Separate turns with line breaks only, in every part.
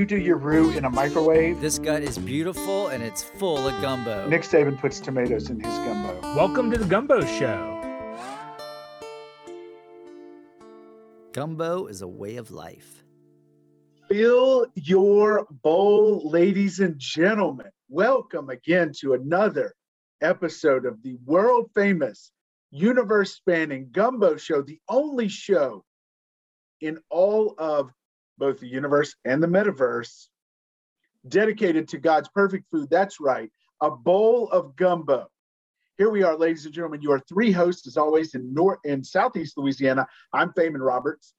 you do your roux in a microwave.
This gut is beautiful and it's full of gumbo.
Nick Saban puts tomatoes in his gumbo.
Welcome to the Gumbo Show.
Gumbo is a way of life.
Fill your bowl, ladies and gentlemen. Welcome again to another episode of the world famous, universe spanning Gumbo Show, the only show in all of both the universe and the metaverse dedicated to God's perfect food. That's right, a bowl of gumbo. Here we are, ladies and gentlemen. Your three hosts, as always, in North in Southeast Louisiana. I'm Feynman Roberts.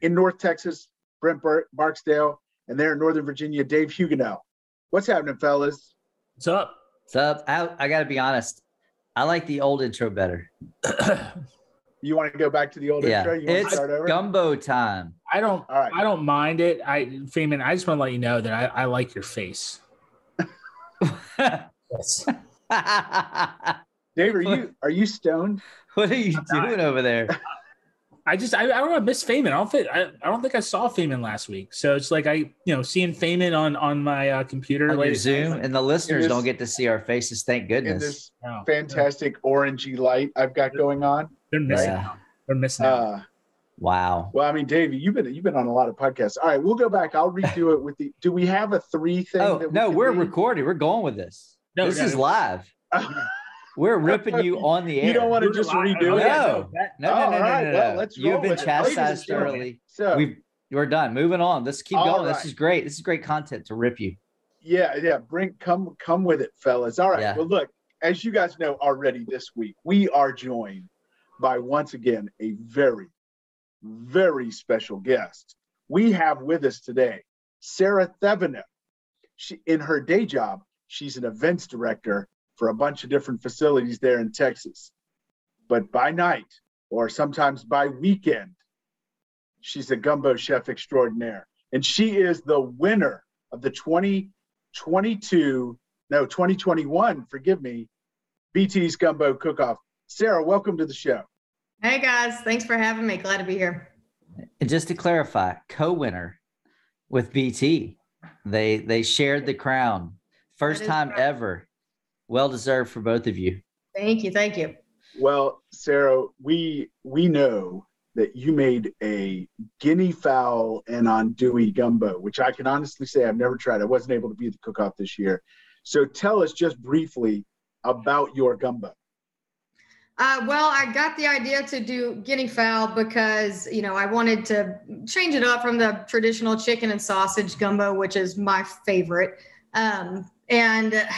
In North Texas, Brent Bar- Barksdale, and there in Northern Virginia, Dave Huguenot. What's happening, fellas?
What's up?
What's up? I, I got to be honest. I like the old intro better.
You want to go back to the old
yeah,
intro? You want to
it's
start over?
gumbo time.
I don't.
All right.
I don't mind it. I, Feynman, I just want to let you know that I, I like your face. Yes.
Dave, are you are you stoned?
what are you
I'm not.
doing over there?
I just I, I don't know. I miss Feynman. I don't think I, I don't think I saw Feynman last week. So it's like I you know seeing Feynman on on my uh, computer
On
like
your Zoom, and the listeners
this-
don't get to see our faces. Thank
In
goodness.
this
No,
fantastic orangey light I've got going on.
They're missing
Yeah.
out. They're missing out.
Uh,
Wow.
well, I mean, Davey, you've been you've been on a lot of podcasts. All right, we'll go back. I'll redo it with the. Do we have a three thing?
Oh
that we
no,
can
we're
read?
recording. We're going with this.
No,
this is
no.
live. We're ripping you on the air.
You don't want to
We're
just redo
Oh,
it.
yeah,
No.
that-
No, no,
All
no, no,
right,
no,
well, let's
go.
You've
been
with it. Ladies and
chastised early.
So
We've we're done. Moving on. Let's keep
All
going. This is great. This is great content to rip you.
yeah, yeah, bring come come with it, fellas. All right.
Yeah.
Well, look, as you guys know already this week, we are joined by once again a very, very special guest. We have with us today Sarah Thevenot. She in her day job, she's an events director for a bunch of different facilities there in Texas. But by night, or sometimes by weekend, she's a gumbo chef extraordinaire. And she is the winner of the 2022, no, 2021, forgive me, BT's Gumbo Cook Off. Sarah, welcome to the show.
Hey guys, thanks for having me. Glad to be here.
And just to clarify, co-winner with BT. They they shared the crown. First time
correct.
ever. Well deserved for both of you.
Thank you. Thank you.
Well, Sarah, we we know that you made a guinea fowl and andouille gumbo, which I can honestly say I've never tried. I wasn't able to be at the cook-off this year. So tell us just briefly about your gumbo.
Uh, well, I got the idea to do guinea fowl because you know I wanted to change it up from the traditional chicken and sausage gumbo, which is my favorite. Um, and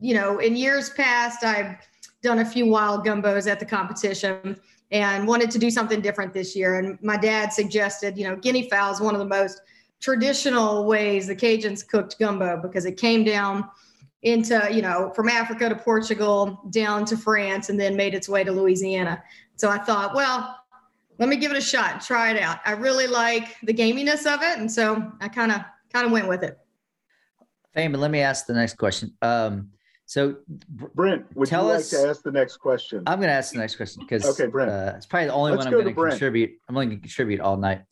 you know, in years past, I've done a few wild gumbos at the competition and wanted to do something different this year. And my dad suggested, you know, guinea fowl is one of the most traditional ways the Cajuns cooked gumbo because it came down into, you know, from Africa to Portugal, down to France, and then made its way to Louisiana. So I thought, well, let me give it a shot, try it out. I really like the gaminess of it, and so I kind of kind of went with it.
Feynman, let me ask the next question. Um, so
Brent, would
Tell
you like to ask the next question?
I'm going to ask the next question because
Okay, Brent.
uh, it's probably the only
Let's
one I'm
go
going to
Brent.
contribute. I'm only going to contribute all night.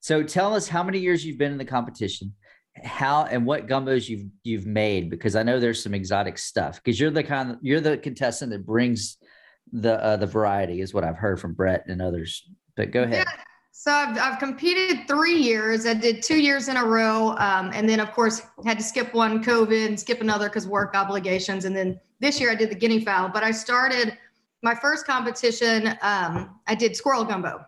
So tell us how many years you've been in the competition, how and what gumbos you've you've made because I know there's some exotic stuff because you're the kind you're the contestant that brings the uh, the variety is what I've heard from Brett and others. But go ahead.
Yeah. So I've, I've competed three years. I did two years in a row. Um, and then, of course, had to skip one COVID and skip another because work obligations. And then this year I did the guinea fowl. But I started my first competition, um, I did squirrel gumbo.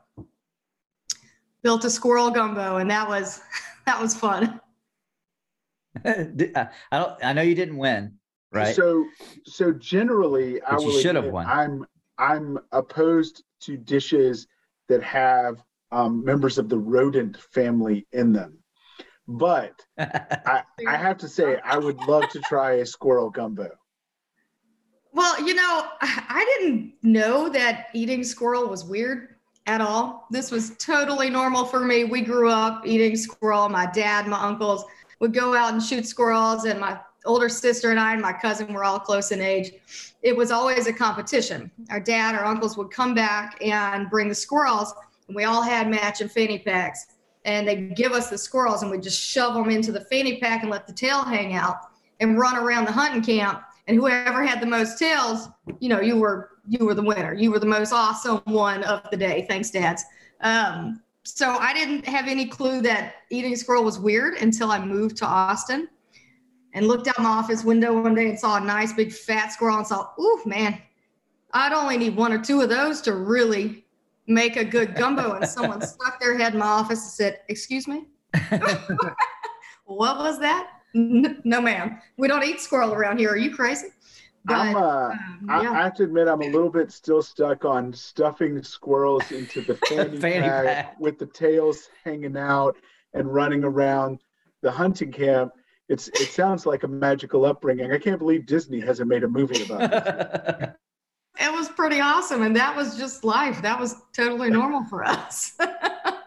Built a squirrel gumbo, and that was that was fun.
Di- uh, I don't. I know you didn't win, right?
So, so generally, I
you should have won.
I'm I'm opposed to dishes that have um, members of the rodent family in them. But I, I have to say, I would love to try a squirrel gumbo.
Well, you know, I didn't know that eating squirrel was weird at all. This was totally normal for me. We grew up eating squirrel. My dad, my uncles would go out and shoot squirrels, and my older sister and I and my cousin were all close in age. It was always a competition. Our dad, our uncles would come back and bring the squirrels, and we all had matching fanny packs. and they'd give us the squirrels and we'd just shove them into the fanny pack and let the tail hang out and run around the hunting camp and whoever had the most tails you know you were you were the winner you were the most awesome one of the day thanks dads um, so i didn't have any clue that eating a squirrel was weird until i moved to austin and looked out my office window one day and saw a nice big fat squirrel and saw ooh man i'd only need one or two of those to really make a good gumbo. And someone stuck their head in my office and said excuse me? What was that? No ma'am. We don't eat squirrel around here. Are you crazy but,
I'm, uh,
um,
I. I have to admit, I'm a little bit still stuck on stuffing squirrels into the fanny,
Fanny
pack,
pack.
with the tails hanging out and running around the hunting camp. It's it sounds like a magical upbringing. I can't believe Disney hasn't made a movie about it.
it was pretty awesome and that was just life that was totally normal for us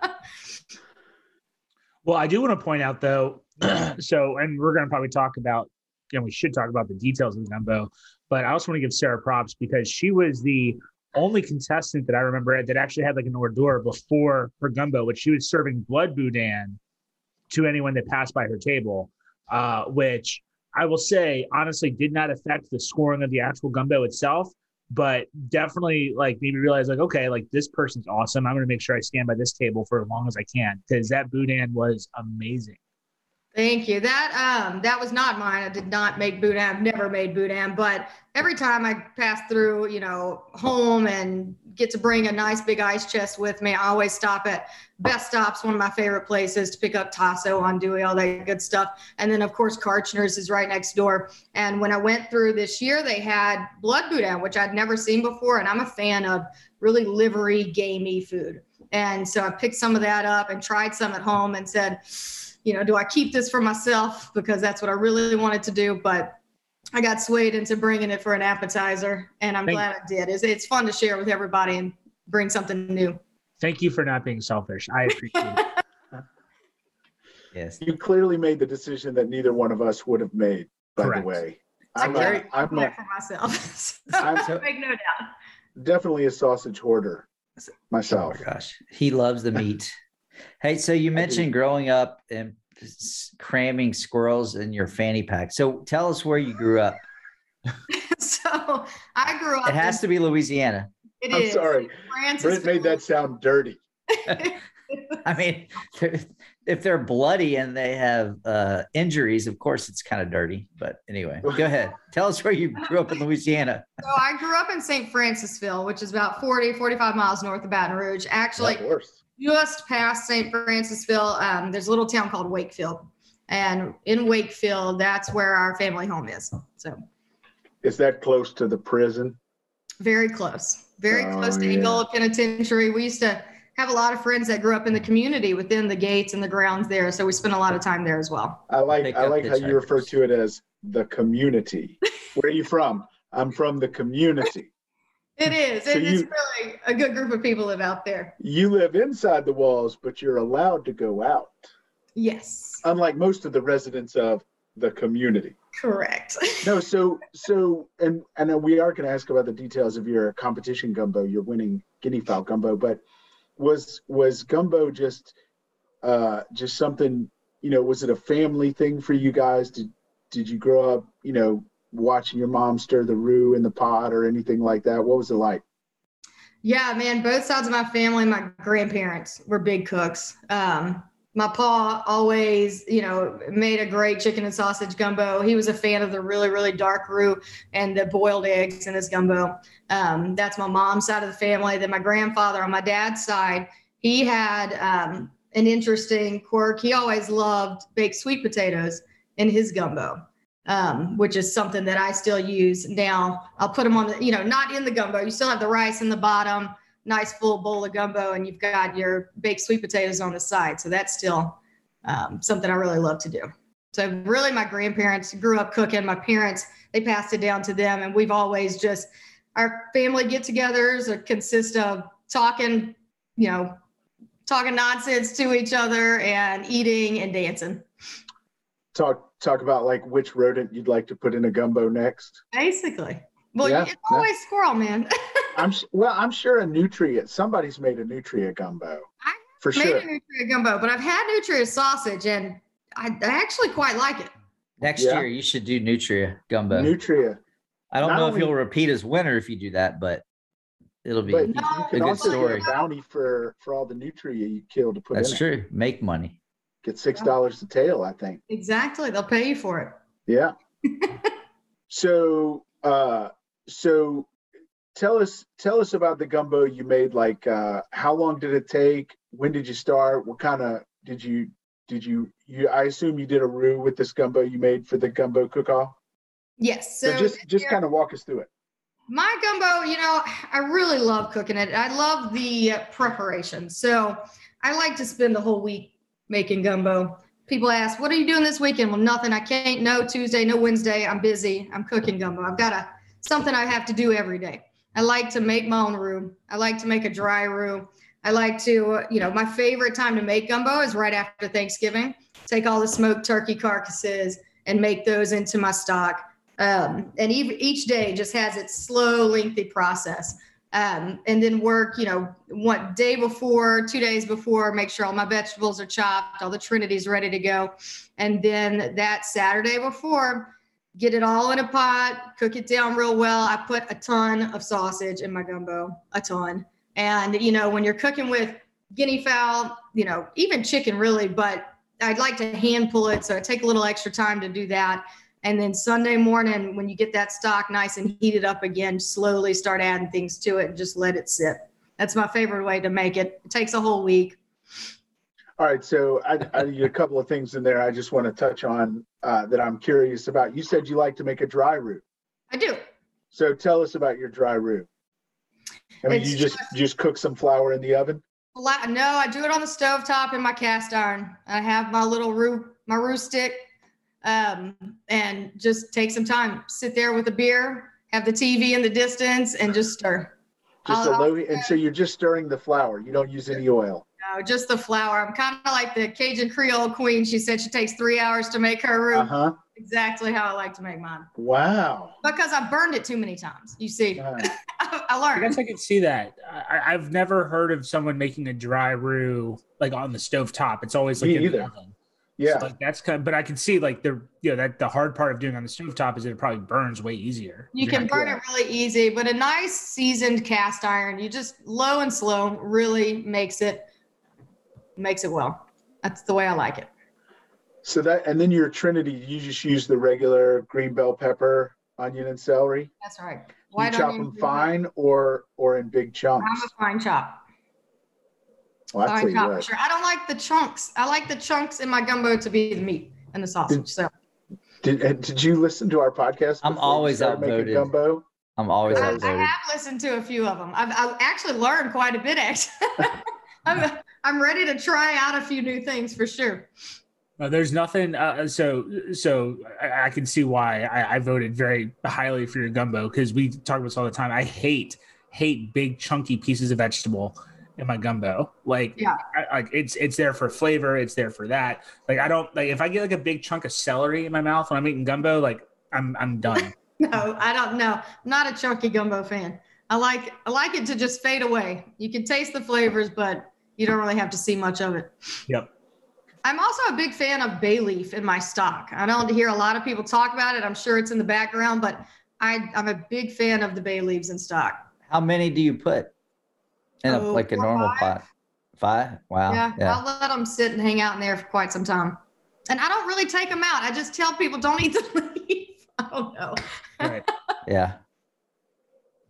Well, I do want to point out though, so and we're going to probably talk about, know, we should talk about the details of the gumbo, but I also want to give Sarah props because she was the only contestant that I remember that actually had like an hors d'oeuvre before her gumbo, which she was serving blood boudin to anyone that passed by her table, uh, which I will say honestly did not affect the scoring of the actual gumbo itself, but definitely like made me realize like okay, like this person's awesome. I'm going to make sure I stand by this table for as long as I can because that boudin was amazing.
Thank you. That um that was not mine. I did not make boudin. I've never made boudin, but every time I pass through, you know, home and get to bring a nice big ice chest with me, I always stop at Best Stops, one of my favorite places to pick up tasso, andouille, all that good stuff. And then of course Kartchner's is right next door. And when I went through this year, they had blood boudin, which I'd never seen before, and I'm a fan of really livery, gamey food. And so I picked some of that up and tried some at home and said, you know, do I keep this for myself because that's what I really wanted to do? But I got swayed into bringing it for an appetizer, and I'm
Thank-
glad I did. It's, it's fun to share with everybody and bring something new.
Thank you for not being selfish. I appreciate it.
yes.
You clearly made the decision that neither one of us would have made. By
Correct.
the way,
I
I'm,
can't
a, I'm a,
for myself.
I'm
So-
Make no doubt.
definitely a sausage hoarder myself.
Oh my gosh, he loves the meat. Hey, so you mentioned growing up and cramming squirrels in your fanny pack. So tell us where you grew up.
So I grew up.
It has to be Louisiana.
It
I'm
is.
sorry.
Francis
Brent made that sound dirty.
I mean, if they're bloody and they have uh, injuries, of course it's kind of dirty. But anyway, go ahead. Tell us where you grew up in Louisiana.
So I grew up in St. Francisville, which is about 40, 45 miles north of Baton Rouge. Actually,
of course.
Just past St. Francisville, um, there's a little town called Wakefield. And in Wakefield, that's where our family home is. So
Is that close to the prison?
very close, very
Oh,
close to
yeah.
Angola Penitentiary. We used to have a lot of friends that grew up in the community within the gates and the grounds there. So we spent a lot of time there as well.
I like
Pick
I
up
like how you refer
hitchhikers.
to it as the community. Where are you from? I'm from the community.
It is.
So
It is
you-
really a good group of people live out there.
You live inside the walls, but you're allowed to go out.
Yes,
Unlike most of the residents of the community.
correct.
No, so so and and we are going to ask about the details of your competition gumbo, your winning guinea fowl gumbo, but was was gumbo just uh just something, you know, was it a family thing for you guys? Did did you grow up, you know, watching your mom stir the roux in the pot or anything like that? What was it like?
Yeah, man, both sides of my family, my grandparents were big cooks. Um, my pa always, you know, made a great chicken and sausage gumbo. He was a fan of the really, really dark roux and the boiled eggs in his gumbo. Um, that's my mom's side of the family. Then my grandfather on my dad's side, he had um, an interesting quirk. He always loved baked sweet potatoes in his gumbo um, which is something that I still use now. I'll put them on the, you know, not in the gumbo. You still have the rice in the bottom, nice full bowl of gumbo, and you've got your baked sweet potatoes on the side. So that's still um, something I really love to do. So really, my grandparents grew up cooking. My parents, they passed it down to them, and we've always just our family get-togethers consist of talking, you know, talking nonsense to each other and eating and dancing.
Talk talk about like which rodent you'd like to put in a gumbo next.
Basically. Well,
Yeah,
it's
yeah.
always squirrel, man.
I'm s- well, I'm sure a nutria. Somebody's made a nutria gumbo.
I
For
Made
sure.
a nutria gumbo, but I've had nutria sausage and I, I actually quite like it.
Next
Yeah.
year you should do Nutria gumbo.
Nutria.
I don't
not
know if
only-
you'll repeat as winner if you do that, but it'll be
But you,
No,
you
a good
also
story.
get a bounty for for all the nutria you kill to put
that's
in it.
true. Make money.
Get six dollars a tail, I think.
Exactly. They'll pay you for it.
Yeah. so uh so tell us tell us about the gumbo you made like uh how long did it take when did you start what kind of did you did you you i assume you did a roux with this gumbo you made for the gumbo cook-off
Yes.
so,
So,
just just kind of walk us through it
my gumbo, you know, I really love cooking it. I love the preparation. So I like to spend the whole week making gumbo. People ask, what are you doing this weekend? Well, nothing. I can't. No Tuesday, no Wednesday. I'm busy. I'm cooking gumbo. I've got a something I have to do every day. I like to make my own roux. I like to make a dry roux. I like to, you know, my favorite time to make gumbo is right after Thanksgiving. Take all the smoked turkey carcasses and make those into my stock. Um, and each day just has its slow, lengthy process. Um, and then work, you know, one day before, two days before, make sure all my vegetables are chopped, all the Trinity's ready to go. And then that Saturday before, get it all in a pot, cook it down real well. I put a ton of sausage in my gumbo, a ton. And, you know, when you're cooking with guinea fowl, you know, even chicken really, but I'd like to hand pull it. So I take a little extra time to do that. And then Sunday morning, when you get that stock nice and heated up again, slowly start adding things to it and just let it sit. That's my favorite way to make it. It takes a whole week.
all right so i, I a couple of things in there i just want to touch on uh that i'm curious about you said you like to make a dry roux.
I do.
so tell us about your dry roux. i mean
It's
you just just cook some flour in the oven
No, I do it on the stove top in my cast iron. I have my little roux, my roux stick, um, and just take some time. Sit there with a beer, have the TV in the distance, and just stir.
just a
I'll-
low and so you're just stirring the flour you don't use any oil
No, just the flour. I'm kind of like the Cajun Creole queen. She said she takes three hours to make her roux.
uh-huh
Exactly how I like to make mine.
wow
Because I burned it too many times. You see,
Uh,
I,
I
learned.
guess I could see that. I, I've never heard of someone making a dry roux like on the stove top. It's always like
Me
in
either.
the oven.
Yeah
So, like that's kind of, but I can see like the you know that the hard part of doing on the stove top is that it probably burns way easier.
You can
not-
burn it really easy, but a nice seasoned cast iron, you just low and slow really makes it makes it well. That's the way I like it.
so that and then your trinity you just use the regular green bell pepper onion and celery
That's right.
you
White
chop
onion,
them
green
fine or or in big chunks
pepper. I'm a fine chop.
Well, I tell
Fine
you what,
sure. I don't like the chunks. I like the chunks in my gumbo to be the meat and the sausage. So
did, did you listen to our podcast
I'm always
started making
outvoted.
gumbo
I'm always
I-
I, I have listened to a few of them. I've, I've actually learned quite a bit. Actually, I'm I'm ready to try out a few new things for sure.
Uh, there's nothing. Uh, so so I, I can see why I, I voted very highly for your gumbo because we talk about this all the time. I hate hate big chunky pieces of vegetable in my gumbo. Like
Yeah.
I, like it's it's there for flavor. It's there for that. Like I don't like if I get like a big chunk of celery in my mouth when I'm eating gumbo. Like I'm I'm done.
No, I don't know. I'm not a chunky gumbo fan. I like I like it to just fade away. You can taste the flavors, but you don't really have to see much of it.
Yep.
I'm also a big fan of bay leaf in my stock. I don't hear a lot of people talk about it. I'm sure it's in the background, but I, I'm a big fan of the bay leaves in stock.
How many do you put in a,
Oh,
like a normal
five.
pot? Five? Wow.
yeah,
Yeah.
I'll let them sit and hang out in there for quite some time. And I don't really take them out. I just tell people don't eat the leaf. I don't know.
Right.
Yeah.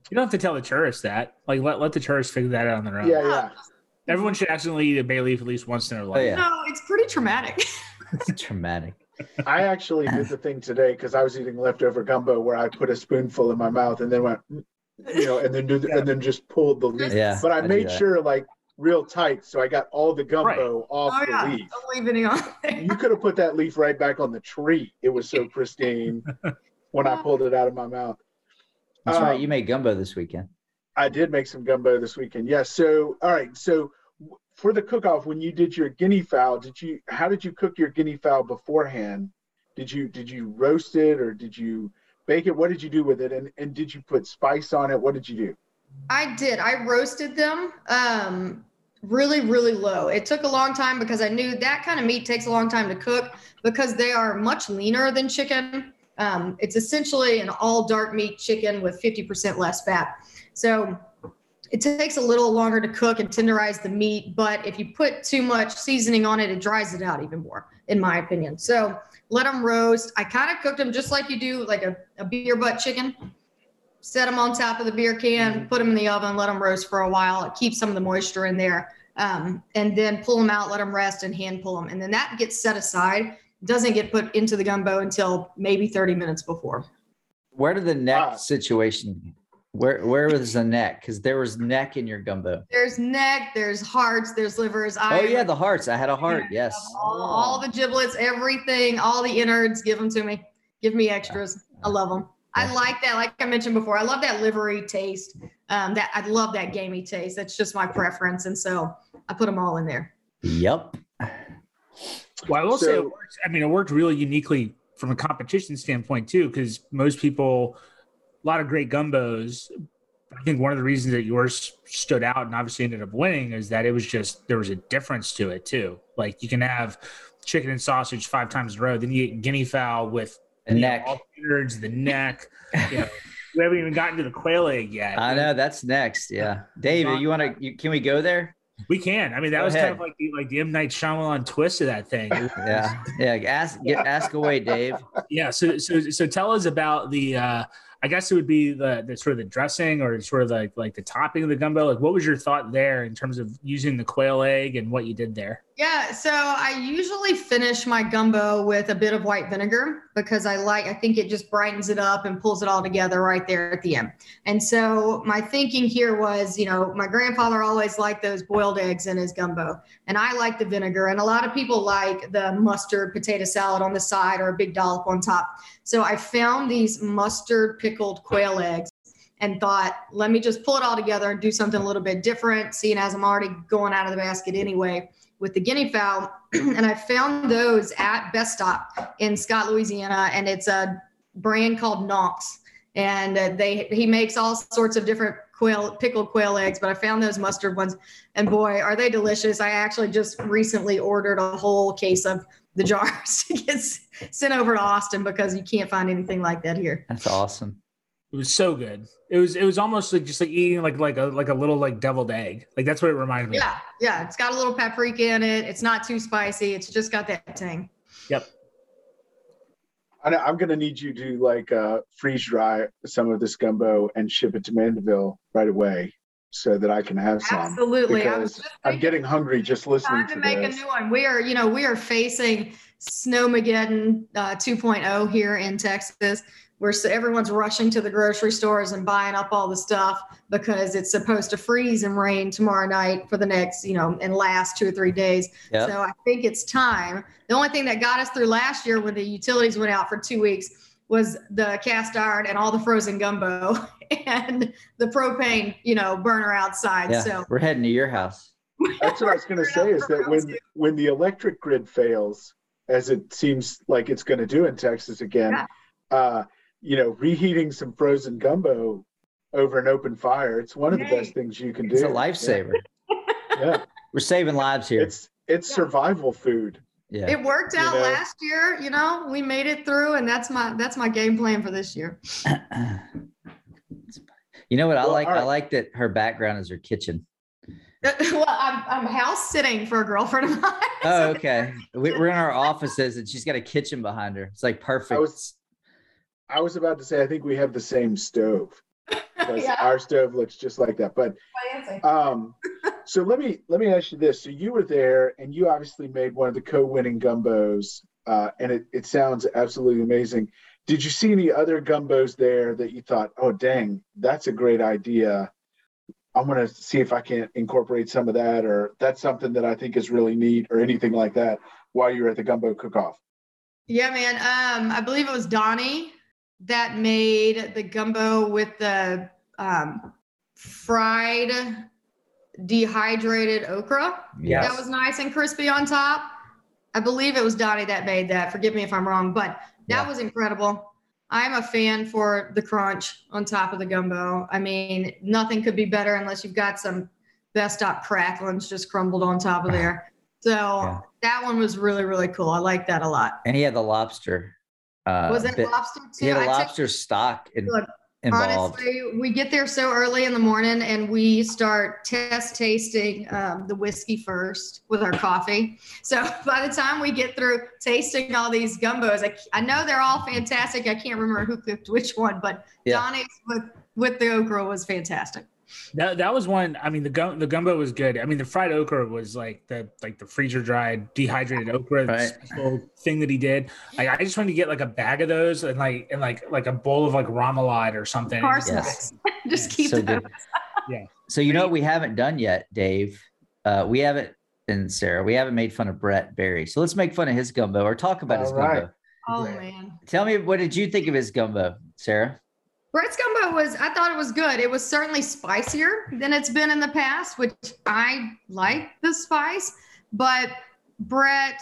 You don't have to tell the tourists that. Like let let the tourists figure that out on their own.
yeah yeah
Everyone should accidentally eat a bay leaf at least once in their life.
Oh, yeah.
No, it's pretty traumatic.
It's traumatic.
I actually did the thing today because I was eating leftover gumbo where I put a spoonful in my mouth and then went, you know, and then do the, and then just pulled the leaf.
Yeah.
But I
do
made sure like real tight, so I got all the gumbo off
Oh
the
yeah,
leaf.
don't leave any on there.
You could have put that leaf right back on the tree. It was so pristine when I pulled it out of my mouth.
That's
Um,
right. You made gumbo this weekend.
I did make some gumbo this weekend. Yes. So, all right. So, for the cook-off, when you did your guinea fowl, did you? How did you cook your guinea fowl beforehand? Did you did you roast it or did you bake it? What did you do with it? And and did you put spice on it? What did you do?
I did. I roasted them. Um, really, really low. It took a long time because I knew that kind of meat takes a long time to cook because they are much leaner than chicken. Um, it's essentially an all dark meat chicken with 50% less fat. So it takes a little longer to cook and tenderize the meat, but if you put too much seasoning on it, it dries it out even more, in my opinion. So let them roast. I kind of cooked them just like you do like a, a beer butt chicken. Set them on top of the beer can, put them in the oven, let them roast for a while. It keeps some of the moisture in there. Um, and then pull them out, let them rest, and hand pull them. And then that gets set aside. Doesn't get put into the gumbo until maybe 30 minutes before.
Where did the neck
Wow.
situation? Where where was the neck? Because there was neck in your gumbo.
There's neck, there's hearts, there's livers.
Oh yeah, the hearts. I had a heart. Yes.
all, all the giblets, everything, all the innards, give them to me. Give me extras. I love them. I like that. Like I mentioned before, I love that livery taste. Um, that I love that gamey taste. That's just my preference, and so I put them all in there.
Yep.
Well, I will say it worked. I mean, it worked really uniquely from a competition standpoint too, because most people, a lot of great gumbos. I think one of the reasons that yours stood out and obviously ended up winning is that it was just there was a difference to it too. Like you can have chicken and sausage five times in a row, then you get guinea fowl with
The
you know,
neck.
all the innards, the neck. You know, we haven't even gotten to the quail egg yet.
I know that's next. Yeah. David, you want to? Can we go there?
We can. I mean, that
Go
was kind of like the, like the M Night Shyamalan twist of that thing.
Yeah. Yeah. Ask get, ask away, Dave.
yeah so so so tell us about the uh i guess it would be the, the sort of the dressing or sort of like like the topping of the gumbo. Like what was your thought there in terms of using the quail egg and what you did there
Yeah, so I usually finish my gumbo with a bit of white vinegar because I like I think it just brightens it up and pulls it all together right there at the end. And so my thinking here was, you know, my grandfather always liked those boiled eggs in his gumbo, and I like the vinegar, and a lot of people like the mustard potato salad on the side or a big dollop on top. So I found these mustard pickled quail eggs and thought, let me just pull it all together and do something a little bit different, seeing as I'm already going out of the basket anyway with the guinea fowl. and I found those at Best Stop in Scott, Louisiana, and it's a brand called Knox. And uh, they he makes all sorts of different quail pickled quail eggs, but I found those mustard ones, and boy, are they delicious! I actually just recently ordered a whole case of the jars to get sent over to Austin because you can't find anything like that here.
That's awesome.
It was so good it was it was almost like just like eating like like a like a little like deviled egg like that's what it reminded me of.
Yeah, yeah, it's got a little paprika in it. It's not too spicy. It's just got that tang. Yep.
I know, I'm going to need you to like uh, freeze dry some of this gumbo and ship it to Mandeville right away so that I can have some.
Absolutely. I was
Because I'm getting hungry just listening
time to
to
make
this.
a new one. We are, you know, we are facing Snowmageddon uh, 2.0 here in Texas, where so everyone's rushing to the grocery stores and buying up all the stuff because it's supposed to freeze and rain tomorrow night for the next, you know, and last two or three days.
Yep.
So I think it's time. The only thing that got us through last year when the utilities went out for two weeks was the cast iron and all the frozen gumbo and the propane, you know, burner outside.
Yeah.
So
We're heading to your house.
That's what I was going to say is that when when the electric grid fails, as it seems like it's going to do in Texas again,
Yeah.
uh, you know, reheating some frozen gumbo over an open fire, it's one of the best things you can do.
It's a lifesaver.
Yeah,
We're saving lives here.
it's it's
Yeah.
survival food.
Yeah.
It worked
You
out
know?
last year, you know. We made it through, and that's my that's my game plan for this year.
you know what I
Well,
like?
all
I like that her background is her kitchen.
well, I'm I'm house sitting for a girlfriend of mine.
Oh, okay. We, we're in our offices and she's got a kitchen behind her. It's like perfect.
I was I was about to say I think we have the same stove. 'cause
Yeah.
Our stove looks just like that. But um so let me let me ask you this. So you were there and you obviously made one of the co-winning gumbos uh and it, it sounds absolutely amazing. Did you see any other gumbos there that you thought, oh dang, that's a great idea? I'm gonna see if I can incorporate some of that, or that's something that I think is really neat, or anything like that while you were at the gumbo cook-off.
Yeah, man. Um, I believe it was Donnie that made the gumbo with the um, fried dehydrated okra.
yes.
That was nice and crispy on top. I believe it was Donnie that made that. Forgive me if I'm wrong, but that
Yeah.
was incredible. I'm a fan for the crunch on top of the gumbo. I mean, nothing could be better unless you've got some Best Stop cracklings just crumbled on top of there. So
Yeah.
that one was really, really cool. I like that a lot.
And he had the lobster. Uh,
Was it lobster
He
too?
had a
I took-
lobster stock in,
Look,
involved.
Honestly, we get there so early in the morning and we start test tasting um, the whiskey first with our coffee. So by the time we get through tasting all these gumbos, I, I know they're all fantastic. I can't remember who cooked which one, but
Yeah.
Donnie's with, with the okra was fantastic.
That that was one. I mean, the gum the gumbo was good. I mean, the fried okra was like the like the freezer dried dehydrated okra
Right.
special thing that he did. Like I just wanted to get like a bag of those and like and like like a bowl of like remoulade or something.
Parsnips. Just keep
so
those.
good. So you know what we haven't done yet, Dave? Uh, we haven't and Sarah, we haven't made fun of Brett Berry. So let's make fun of his gumbo or talk about his
All right.
gumbo.
Oh, man.
Tell me what did you think of his gumbo, Sarah?
Brett's gumbo was, I thought it was good. It was certainly spicier than it's been in the past, which I like the spice. But Brett,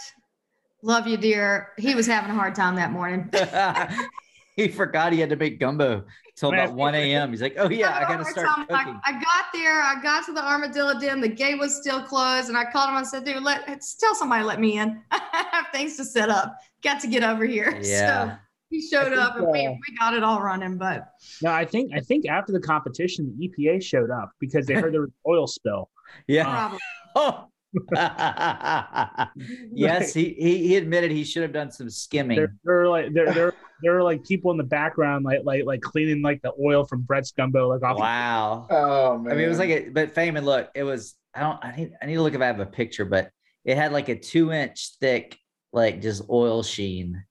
love you, dear. He was having a hard time that morning.
he forgot he had to make gumbo till about 1 a.m. He's like, oh yeah, I gotta
hard
start
time. I- I, got there. I got to the Armadillo Den. The gate was still closed, and I called him. I said, "Dude, let tell somebody to let me in. I have things to set up. Got to get over here."
Yeah.
So he showed
I
up, and we,
uh,
we got it all running. But
No, I think I think after the competition, the EPA showed up because they heard there was oil spill.
Yeah.
probably.
Oh. yes, he, he he admitted he should have done some skimming.
There, there are like there there there are like people in the background like like like cleaning like the oil from Brett's gumbo like off.
Wow.
Oh man.
I mean, it was like a, but Feynman, look, it was, I don't, I need, I need to look if I have a picture, but it had like a two inch thick, like just oil sheen.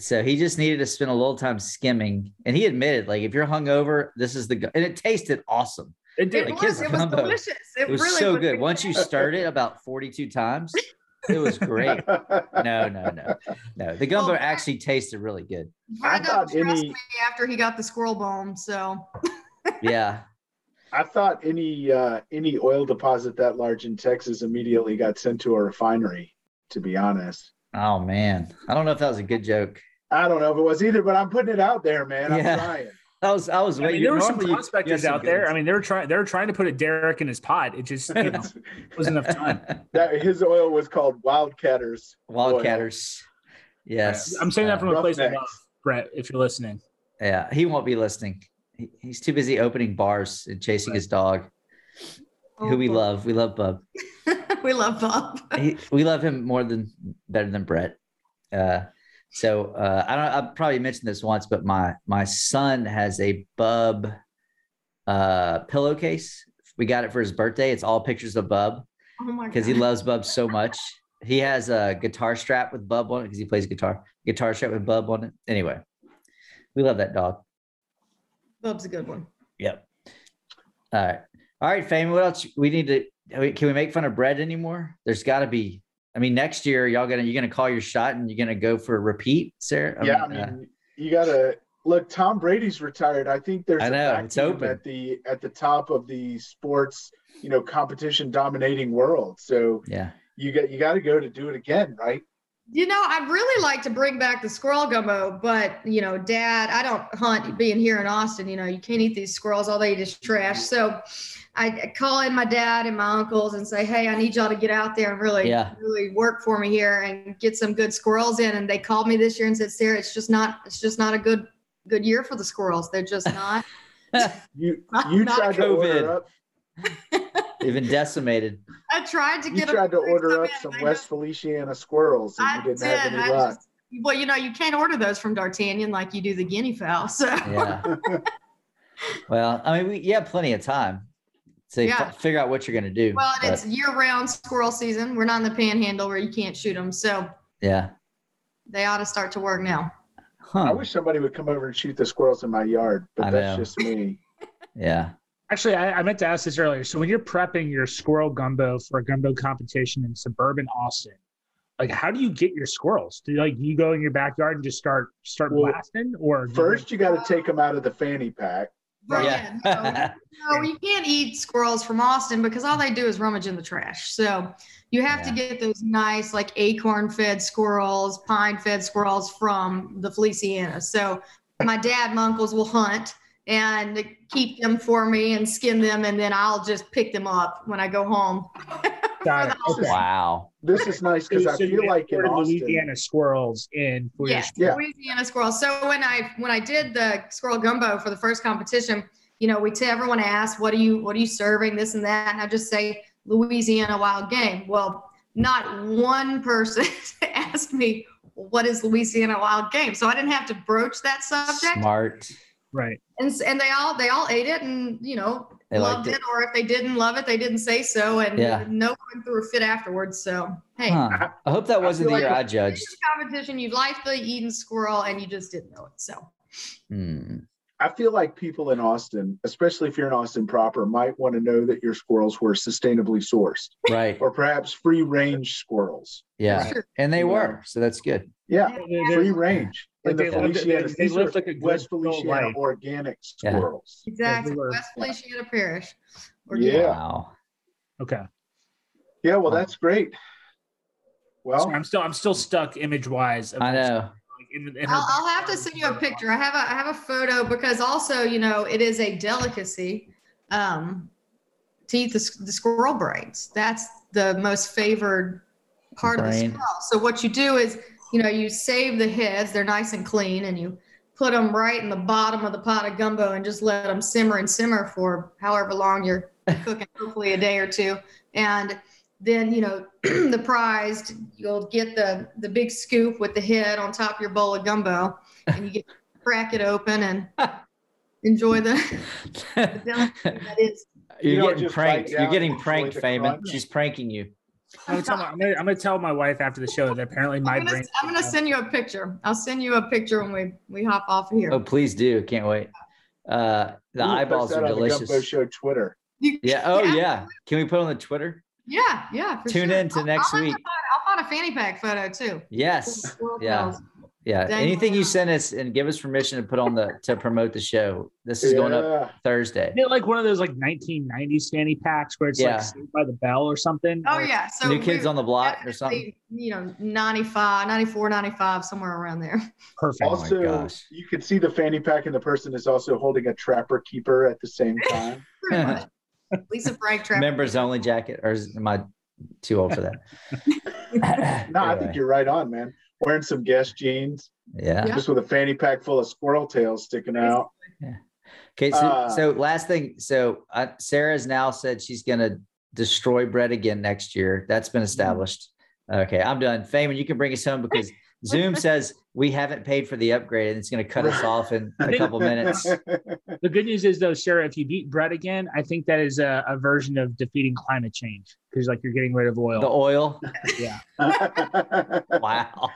So he just needed to spend a little time skimming. And he admitted, like, if you're hungover, this is the, gu- and it tasted awesome.
It
It
did.
Like
was. It was delicious. It,
It was
really
so
was
good. Once you stirred it about 42 times, it was great. No, no, no, no. The gumbo
Well,
actually tasted really good.
I thought
trust
any-
me after he got the squirrel bone. So
Yeah.
I thought any uh, any oil deposit that large in Texas immediately got sent to a refinery. To be honest,
Oh, man. I don't know if that was a good joke.
I don't know if it was either, but I'm putting it out there, man. I'm
Yeah.
trying.
I was, I was
I mean,
waiting.
there were some
Normally you- you have
prospectors
some
out
good
there.
ones.
I mean, they were trying. They were trying to put a derrick in his pot. It just you know wasn't enough time.
That his oil was called Wildcatters. oil.
Wildcatters. Yes.
I'm saying that from a
uh,
place of love, Brett. If you're listening,
Yeah, he won't be listening. He- He's too busy opening bars and chasing his dog,
Oh,
who we
boy.
love. We love Bub.
we love Bob.
He, we love him more than better than Brett. Uh, so uh, I don't. I probably mentioned this once, but my my son has a Bub uh, pillowcase. We got it for his birthday. It's all pictures of Bub
Oh
because he loves Bub so much. He has a guitar strap with Bub on it because he plays guitar. Guitar strap with Bub on it. Anyway, we love that dog.
Bub's a good one.
Yep. All right. All right, Fame. What else we need to can we make fun of Brett anymore? There's gotta be. I mean, next year y'all gonna you're gonna call your shot and you're gonna go for a repeat, Sarah.
yeah, I
mean, uh,
you gotta look. Tom Brady's retired. I think there's
I know, it's open.
at the at the top of the sports, you know, competition dominating world. So
yeah.
you got you got to go to do it again, right?
You know, I'd really like to bring back the squirrel gumbo, but you know, Dad, I don't hunt. Being here in Austin, you know, you can't eat these squirrels. All they eat is trash. So, I call in my dad and my uncles and say, "Hey, I need y'all to get out there and really,
Yeah.
really work for me here and get some good squirrels in." And they called me this year and said, "Sarah, it's just not, it's just not a good, good year for the squirrels. They're just not."
You
Not-
you
not
tried to
COVID.
order up.
They've been decimated.
I tried to
You
get. You
tried to order up
in,
some West Feliciana squirrels, and
I
you didn't
did.
have any
I
luck.
just, well, you know, you can't order those from D'Artagnan like you do the guinea fowl. So
Yeah. well, I mean, we you have plenty of time to
Yeah.
f- figure out what you're gonna do.
Well, and
but,
it's year-round squirrel season. We're not in the panhandle where you can't shoot them, so
yeah.
they ought to start to work now.
Huh.
I wish somebody would come over and shoot the squirrels in my yard, but
I
that's
know.
just me.
yeah.
Actually, I, I meant to ask this earlier. So when you're prepping your squirrel gumbo for a gumbo competition in suburban Austin, like how do you get your squirrels? Do you, like you go in your backyard and just start start
Well,
blasting, or do you-
First, you got to take them out of the fanny pack.
Right.
Yeah.
Yeah, no, no, you can't eat squirrels from Austin because all they do is rummage in the trash. So you have to get those nice, like acorn-fed squirrels, pine-fed squirrels from the Feliciana. So my dad, my uncles will hunt, and keep them for me and skin them, and then I'll just pick them up when I go home.
Got it. Okay.
Wow.
This is nice because
So-
I feel like in Austin,
Louisiana squirrels in for
Yes,
Yeah.
Louisiana squirrels. So when I when I did the squirrel gumbo for the first competition, you know, we tell everyone asked, "What are you What are you serving?" This and that, and I just say Louisiana wild game. Well, not one person asked me what is Louisiana wild game, so I didn't have to broach that subject.
Smart.
Right.
And and they all they all ate it, and you know.
They
loved
liked
it. or if they didn't love it, they didn't say so, and
Yeah.
no one threw a fit afterwards. So hey,
Huh. I hope that
I
wasn't
feel
the year
like
I judged.
competition, you've likely eaten squirrel, and you just didn't know it. So.
Hmm.
I feel like people in Austin, especially if you're in Austin proper, might want to know that your squirrels were sustainably sourced
Right.
or perhaps free range squirrels.
Yeah.
Sure.
And they were. So that's good.
Yeah,
They're-
free range.
Like
And the
they lived-
Feliciana,
they- they
these
lived
are
like a
West
full
Feliciana
life.
organic
Yeah.
squirrels.
Exactly.
were-
West Feliciana Parish. Or
Yeah.
Wow.
Okay.
Yeah, well,
Huh.
that's great. Well,
So I'm still I'm still stuck image wise.
I know.
In, in
I'll, I'll have to send you a picture. I have a I have a photo because also you know it is a delicacy um, to eat the, the squirrel brains. That's the most favored part of the squirrel. So what you do is you know you save the heads. They're nice and clean, and you put them right in the bottom of the pot of gumbo and just let them simmer and simmer for however long you're cooking, hopefully a day or two. And then you know the prized you'll get the the big scoop with the head on top of your bowl of gumbo and you get crack it open and enjoy the, the that is
You
You're
don't
getting pranked.
down
You're getting pranked,
the
Feynman. She's pranking you.
I'm gonna, tell my, I'm, gonna, I'm gonna tell my wife after the show that apparently my
I'm gonna,
brain.
I'm gonna send you a picture i'll send you a picture when we we hop off here
Oh, please do. Can't wait. Uh, the
we'll
eyeballs are
on the
delicious.
Show Twitter.
You-
Yeah. Oh, yeah. Can we put on the Twitter?
yeah yeah for
Tune
sure.
in to
I'll-
next
I'll
week.
find- i'll find a fanny pack photo too
Yes.
Squirrel
Yeah.
tails.
Yeah.
Dang.
Anything you send us and give us permission to put on the to promote the show. This is going up Thursday.
Isn't like one of those like 1990s fanny packs where it's
Yeah.
like Saved by the Bell or something?
oh
Or-
yeah so
New Kids on the Block or something.
you know 95 94 95 somewhere around there
Perfect.
Oh my
Also,
gosh.
you can see the fanny pack, and the person is also holding a trapper keeper at the same time.
Pretty much. lisa frank trap
Members only jacket, or is, am I too old for that?
no, I think you're right on, man. Wearing some Guess jeans,
yeah.
Yeah.
just with a fanny pack full of squirrel tails sticking out.
Okay, so,
Uh,
so last thing, so uh, Sarah's now said she's gonna destroy Brett again next year. That's been established. Okay, I'm done. Feynman, you can bring us home because Zoom says we haven't paid for the upgrade and it's gonna cut us off in a couple minutes.
The good news is though, Sarah, if you beat Brett again, I think that is a, a version of defeating climate change because like you're getting rid of oil.
The oil.
yeah.
Wow.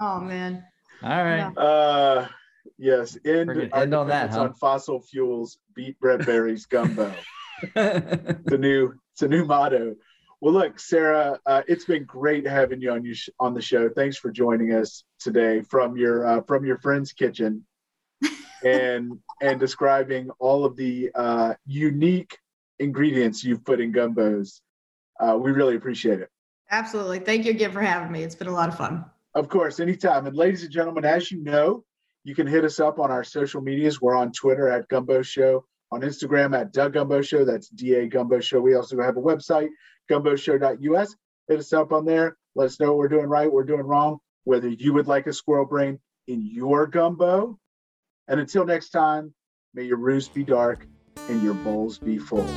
oh man
All right.
uh, yes. End,
We're gonna
our
end on that, huh?
on fossil fuels. Beat Brett Berry's gumbo. the new. It's a new motto. Well, look, Sarah, uh, it's been great having you on you sh- on the show. Thanks for joining us today from your uh, from your friend's kitchen, and and describing all of the uh, unique ingredients you've put in gumbos. Uh, we really appreciate it.
absolutely thank you again for having me it's been a lot of fun
Of course, anytime. And ladies and gentlemen, as you know, you can hit us up on our social medias. We're on Twitter at Gumbo Show, on Instagram at Doug Gumbo Show. That's DA Gumbo Show. We also have a website, gumboshow.us. Hit us up on there. Let us know what we're doing right, we're doing wrong, whether you would like a squirrel brain in your gumbo. And until next time, may your roost be dark and your bowls be full.